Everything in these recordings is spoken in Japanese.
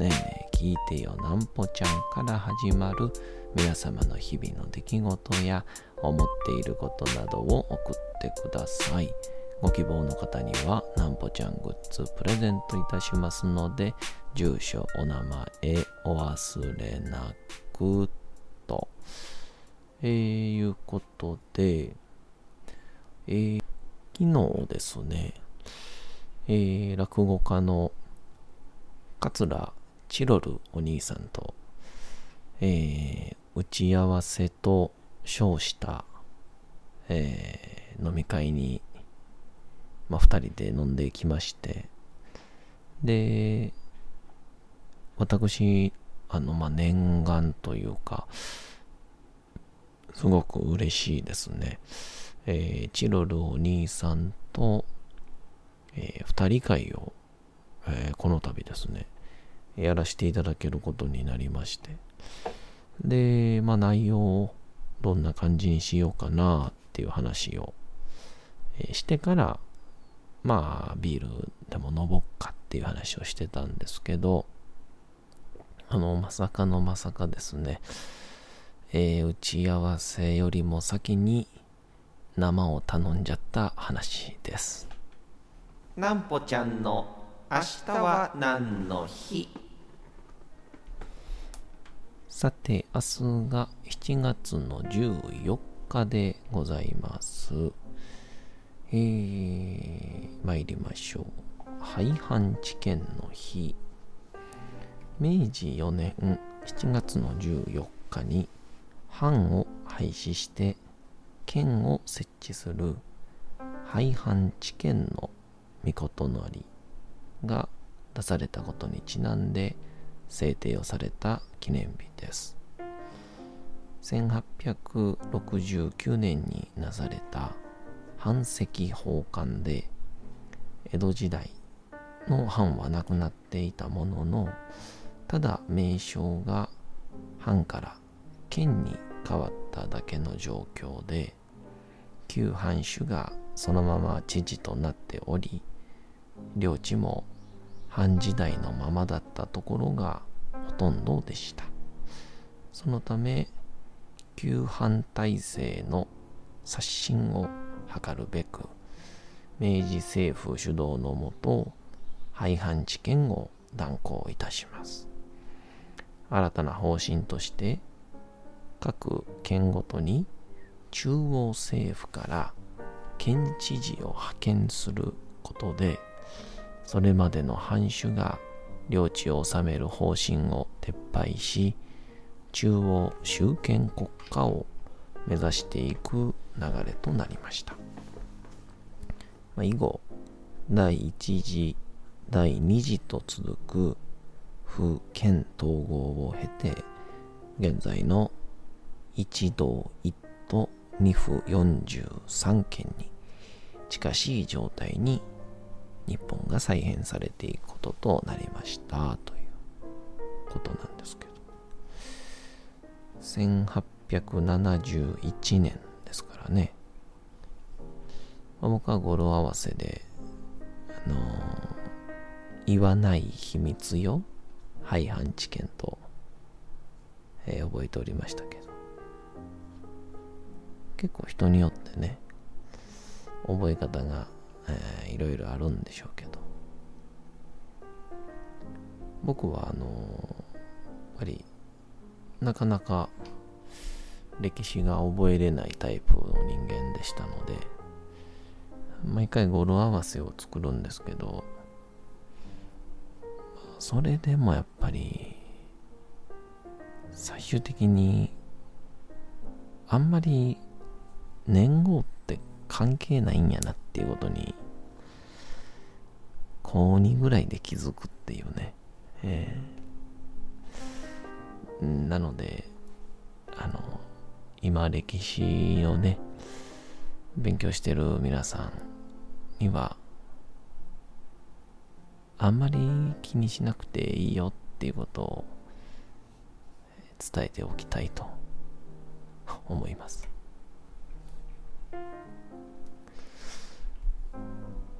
ね聞いてよなんぽちゃんから始まる皆様の日々の出来事や思っていることなどを送ってください。ご希望の方にはなんぽちゃんグッズプレゼントいたしますので、住所、お名前、お忘れなくと。えー、いうことで、えー、昨日ですね、えー、落語家の桂チロルお兄さんと、えー、打ち合わせと称した、えー、飲み会に、まあ、二人で飲んできまして、で、私、あの、まあ、念願というか、すごく嬉しいですね。えー、チロルお兄さんと、えー、二人会を、えー、この度ですね、やらせていただけることになりまして。で、まあ内容をどんな感じにしようかなっていう話を、してから、まあビールでも飲もうかっていう話をしてたんですけど、あの、まさかのまさかですね、えー打ち合わせよりも先に生を頼んじゃった話です。なんぽちゃんの明日は何の日？さて、明日が7月の14日でございます。えー、参りましょう。廃藩置県の日。明治4年7月の14日に藩を廃止して県を設置する廃藩置県の御事のりが出されたことにちなんで制定をされた記念日です。1869年になされた藩石法官で江戸時代の藩はなくなっていたもののただ名称が藩から県に変わっただけの状況で旧藩主がそのまま知事となっており領地も藩時代のままだったところがほとんどでした。そのため旧藩体制の刷新を図るべく明治政府主導のもと廃藩置県を断行いたします。新たな方針として各県ごとに中央政府から県知事を派遣することでそれまでの藩主が領地を治める方針を撤廃し中央集権国家を目指していく流れとなりました、まあ、以後第一次第二次と続く府県統合を経て現在の一道一都二府43県に近しい状態に日本が再編されていくこととなりましたということなんですけど1871年ですからね、まあ、僕は語呂合わせであのー言わない秘密よ廃藩置県と、えー覚えておりましたけど。結構人によってね覚え方が、えーいろいろあるんでしょうけど。僕はあのーぱりなかなか歴史が覚えれないタイプの人間でしたので毎回語呂合わせを作るんですけどそれでもやっぱり最終的にあんまり年号って関係ないんやなっていうことに高2ぐらいで気づくっていうね、えー、なのであの今歴史をね勉強してる皆さんにはあんまり気にしなくていいよっていうことを伝えておきたいと思います。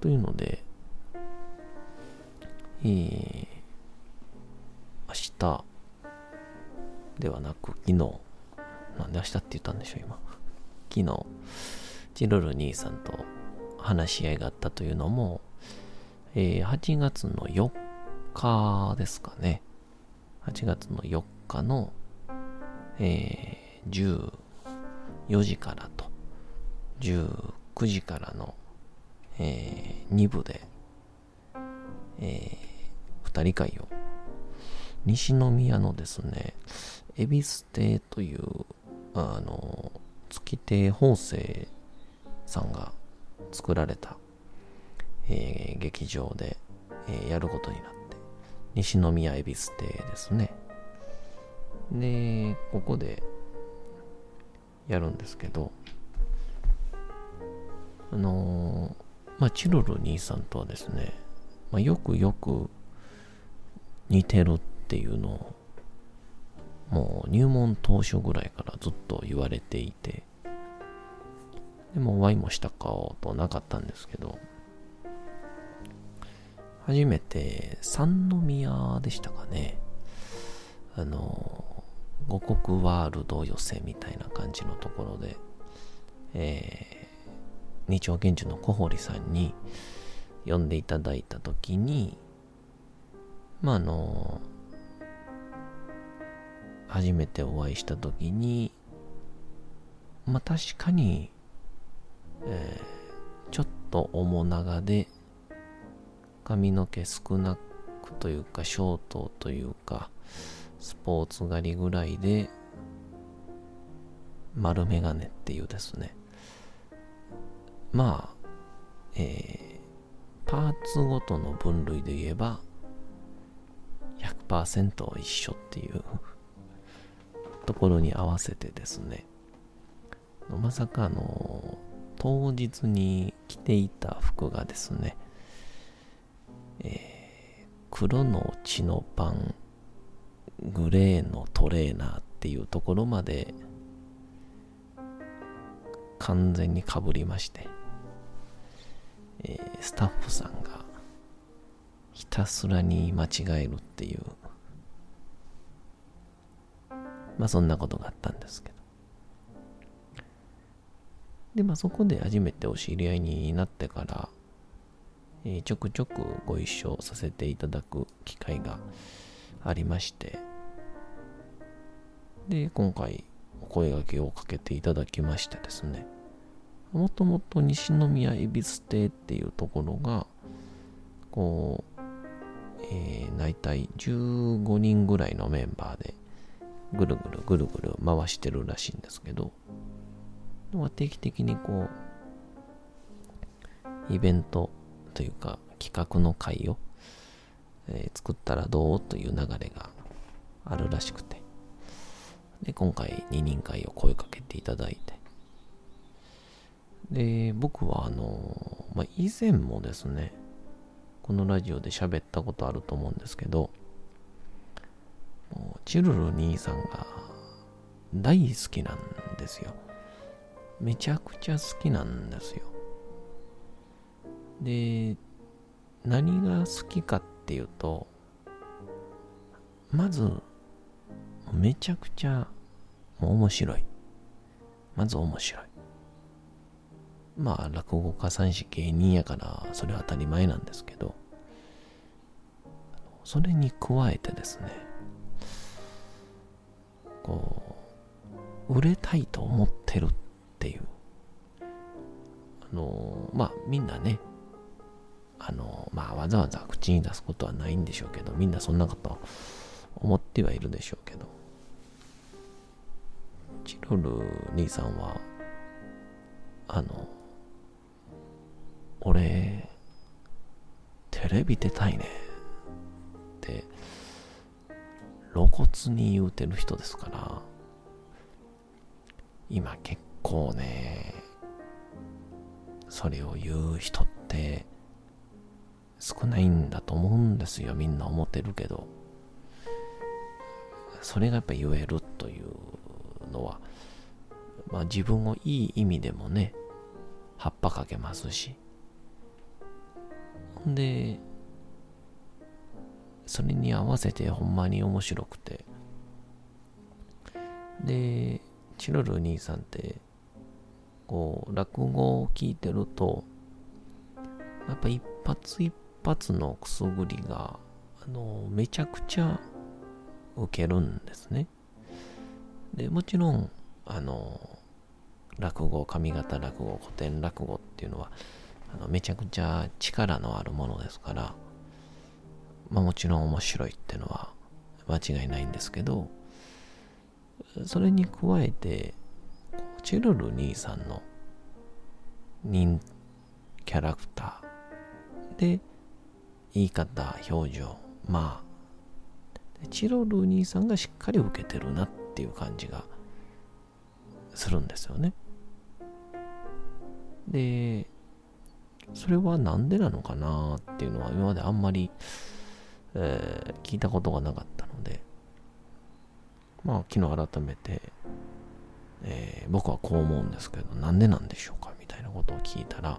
というので、えー、明日ではなく昨日、なんで明日って言ったんでしょう、今。昨日、チロル兄さんと話し合いがあったというのも、えー、8月の4日ですかね。8月の4日の、えー、14時からと19時からの、えー、2部で、えー、2人会を西宮のですね、恵比寿亭という、あの、月亭法政さんが作られたえー、劇場で、えー、やることになって、西宮恵比寿亭ですね。で、ここでやるんですけど、あのー、まあ、チロル兄さんとはですね、まあ、よくよく似てるっていうのを、もう入門当初ぐらいからずっと言われていて、でもお会いもしたことなかったんですけど、初めて三宮でしたかね。あの、五国ワールド寄せみたいな感じのところで、えー、二丁拳銃の小堀さんに呼んでいただいたときに、まあ、あの、初めてお会いしたときに、まあ、確かに、えー、ちょっと面長で、髪の毛少なくというか、ショートというか、スポーツ狩りぐらいで、丸メガネっていうですね。まあ、えー、パーツごとの分類で言えば、100%一緒っていう ところに合わせてですね、まさかあの、当日に着ていた服がですね、えー、黒の血のパン、グレーのトレーナーっていうところまで完全にかぶりまして、スタッフさんがひたすらに間違えるっていう。まあそんなことがあったんですけど。でまあそこで初めてお知り合いになってからえー、ちょくちょくご一緒させていただく機会がありまして、で、今回お声掛けをかけていただきましてですね、もともと西宮恵比寿亭っていうところが、こう、えー、大体15人ぐらいのメンバーで、ぐるぐるぐるぐる回してるらしいんですけど、定期的にこう、イベントというか企画の会を、えー、作ったらどうという流れがあるらしくてで今回二人会を声かけていただいで僕はあのまあ、以前もですねこのラジオで喋ったことあると思うんですけどもうチルル兄さんが大好きなんですよめちゃくちゃ好きなんですよで、何が好きかっていうと、まず、めちゃくちゃ面白い。まず面白い。まあ、落語家さんし芸人やから、それは当たり前なんですけど、それに加えてですね、こう、売れたいと思ってるっていう。あの、まあみんなね、あの、まあわざわざ口に出すことはないんでしょうけど、みんなそんなこと思ってはいるでしょうけど、チロル兄さんは、あの、俺、テレビ出たいね。って露骨に言うてる人ですから。今結構ねそれを言う人って少ないんだと思うんですよ。みんな思ってるけど。それがやっぱ言えるというのはまあ自分をいい意味でもね葉っぱかけますし。で、それに合わせてほんまに面白くて。で、チロル兄さんって、こう、落語を聞いてると、やっぱ一発一発のくすぐりが、あの、めちゃくちゃ受けるんですね。で、もちろん、あの、落語、上方落語、古典落語っていうのは、あのめちゃくちゃ力のあるものですから、まあもちろん面白いってのは間違いないんですけど、それに加えて、チルル兄さんの人キャラクターで言い方、表情、まあ、チロル兄さんがしっかり受けてるなっていう感じがするんですよね。で、それはなんでなのかなっていうのは今まであんまり、えー、聞いたことがなかったので、まあ昨日改めて、えー、僕はこう思うんですけど、なんでなんでしょうかみたいなことを聞いたら、ま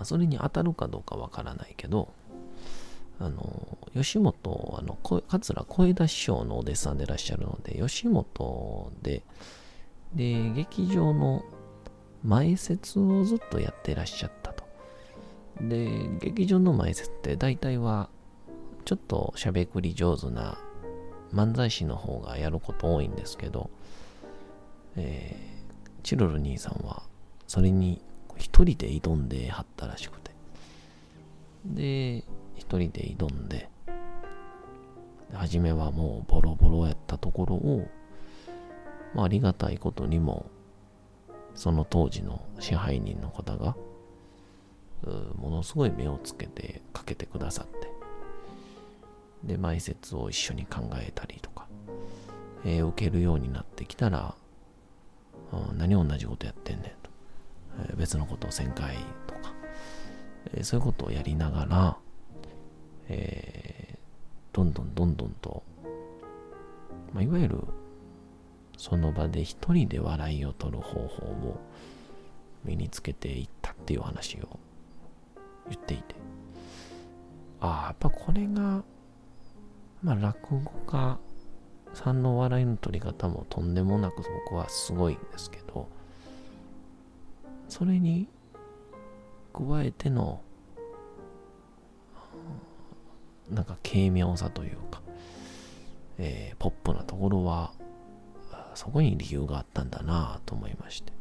あ、それに当たるかどうかわからないけど、あの、吉本、あの、桂小枝師匠のお弟子さんでいらっしゃるので、吉本で、で、劇場の前説をずっとやってらっしゃったと。で、劇場の前説って大体は、ちょっとしゃべくり上手な漫才師の方がやること多いんですけど、えー、チロル兄さんは、それに一人で挑んではったらしくて。で、一人で挑んで、初めはもうボロボロやったところを、まあ、ありがたいことにもその当時の支配人の方が、ものすごい目をつけてかけてくださって、で、埋設を一緒に考えたりとか、えー、受けるようになってきたら、うん、何同じことやってんねんと、えー、別のことを1000回とか、えー、そういうことをやりながら、えどんどんどんどんと、まあ、いわゆるその場で一人で笑いを取る方法を身につけていったっていう話を言っていて。ああやっぱこれがまあ落語家さんの笑いの取り方もとんでもなく僕はすごいんですけどそれに加えてのなんか軽妙さというか、えー、ポップなところはそこに理由があったんだなと思いまして。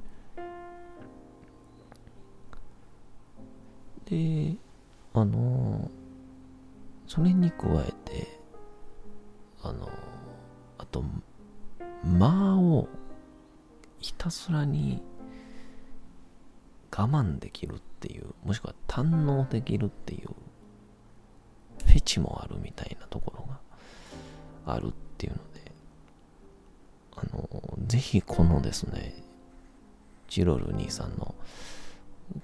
であのそれに加えてあのあと間をひたすらに我慢できるっていうもしくは堪能できるっていうフェチもあるみたいなところがあるっていうのあの、ぜひこのですね、ジロル兄さんの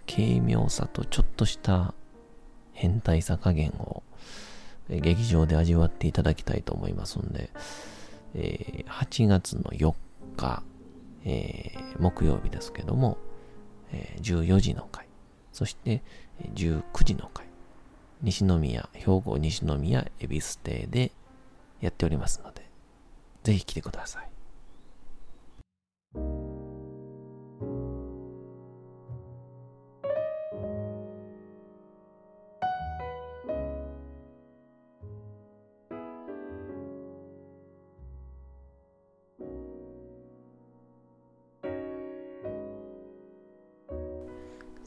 軽妙さとちょっとした変態さ加減を劇場で味わっていただきたいと思いますんで、えー、8月の4日、えー、木曜日ですけども、えー、14時の回、そして19時の回、西宮、兵庫西宮恵比寿邸でやっておりますので、ぜひ来てください。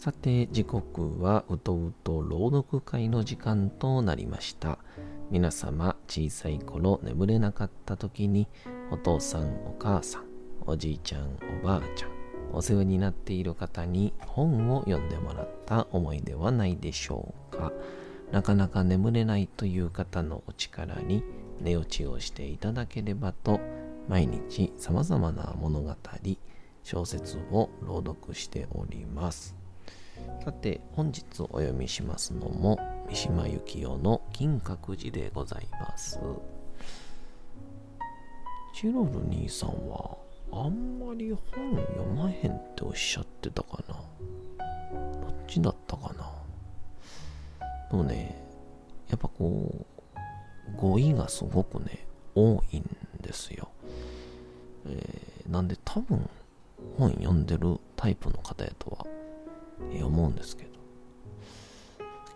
さて、時刻はうとうと朗読会の時間となりました。皆様、小さい頃眠れなかった時に、お父さん、お母さん、おじいちゃん、おばあちゃん、お世話になっている方に本を読んでもらった思いではないでしょうか。なかなか眠れないという方のお力に寝落ちをしていただければと、毎日様々な物語、小説を朗読しております。さて、本日お読みしますのも、三島由紀夫の金閣寺でございます。チロル兄さんは、あんまり本読まへんっておっしゃってたかな。どっちだったかな。でもね、やっぱこう、語彙がすごくね、多いんですよ。えー、なんで多分、本読んでるタイプの方やとは、思うんですけど、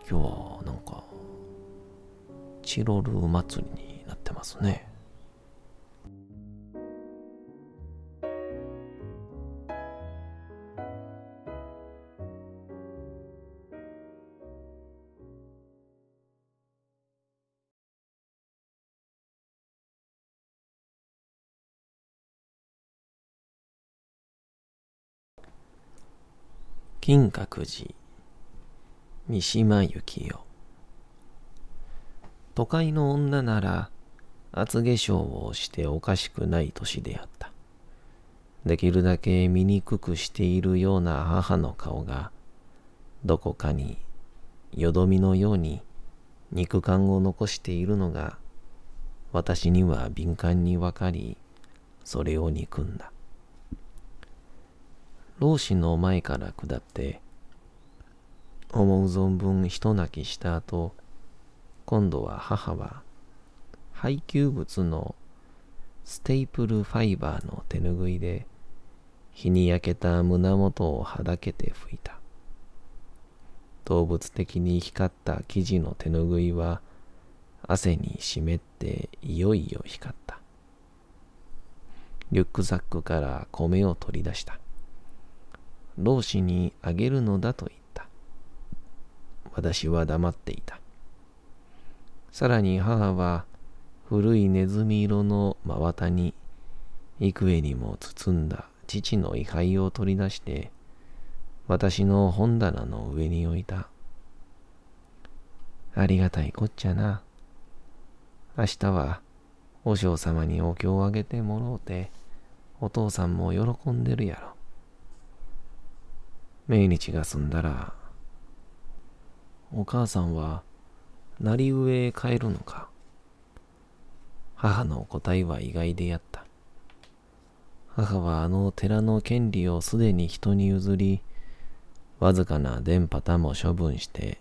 今日はなんか、チロル祭りになってますね。金閣寺三島由紀夫都会の女なら厚化粧をしておかしくない年であった。できるだけ醜くしているような母の顔がどこかによどみのように肉感を残しているのが私には敏感にわかりそれを憎んだ。老子の前から下って、思う存分一泣きした後、今度は母は配給物のステイプルファイバーの手ぬぐいで日に焼けた胸元をはだけて拭いた。動物的に光った生地の手ぬぐいは汗に湿っていよいよ光った。リュックザックから米を取り出した。老子にあげるのだと言った。私は黙っていた。さらに母は古いネズミ色の真綿に幾重にも包んだ父の位牌を取り出して私の本棚の上に置いた。ありがたいこっちゃな。明日は和尚様にお経をあげてもろうてお父さんも喜んでるやろ。命日が済んだら、お母さんは、成り上へ帰るのか。母の答えは意外でやった。母はあの寺の権利をすでに人に譲り、わずかな電波たも処分して、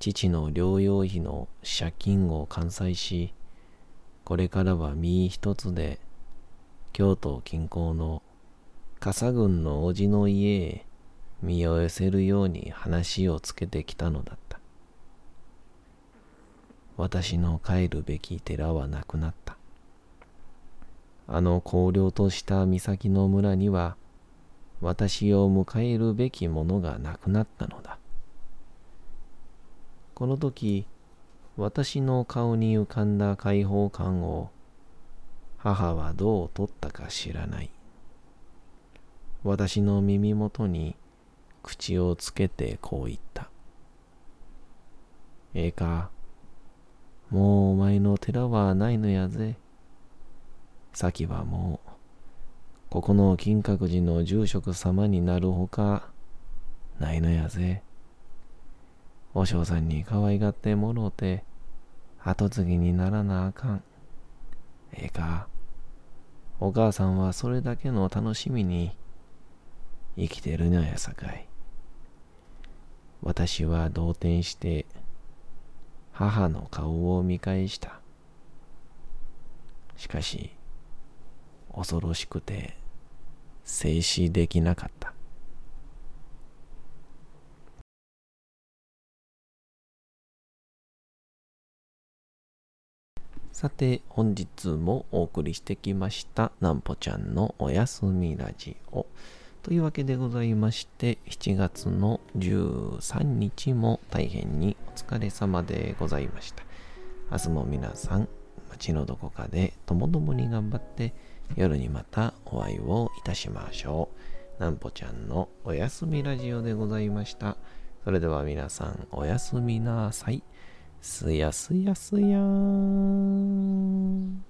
父の療養費の借金を完済し、これからは身一つで、京都近郊の笠郡の叔父の家へ身を寄せるように話をつけてきたのだった。私の帰るべき寺はなくなった。あの荒涼とした岬の村には、私を迎えるべきものがなくなったのだ。この時、私の顔に浮かんだ解放感を、母はどう取ったか知らない。私の耳元に口をつけてこう言った。ええか、もうお前の寺はないのやぜ。先はもう、ここの金閣寺の住職様になるほか、ないのやぜ。和尚さんに可愛がってもろうて、後継ぎにならなあかん。ええか、お母さんはそれだけの楽しみに生きてるのやさかい。私は動転して母の顔を見返した。しかし、恐ろしくて静止できなかった。さて、本日もお送りしてきました、なんぽちゃんのおやすみラジオ。というわけでございまして、7月の13日も大変にお疲れ様でございました。明日も皆さん、街のどこかでともどもに頑張って、夜にまたお会いをいたしましょう。なんぽちゃんのおやすみラジオでございました。それでは皆さんおやすみなさい。すやすやすやーん。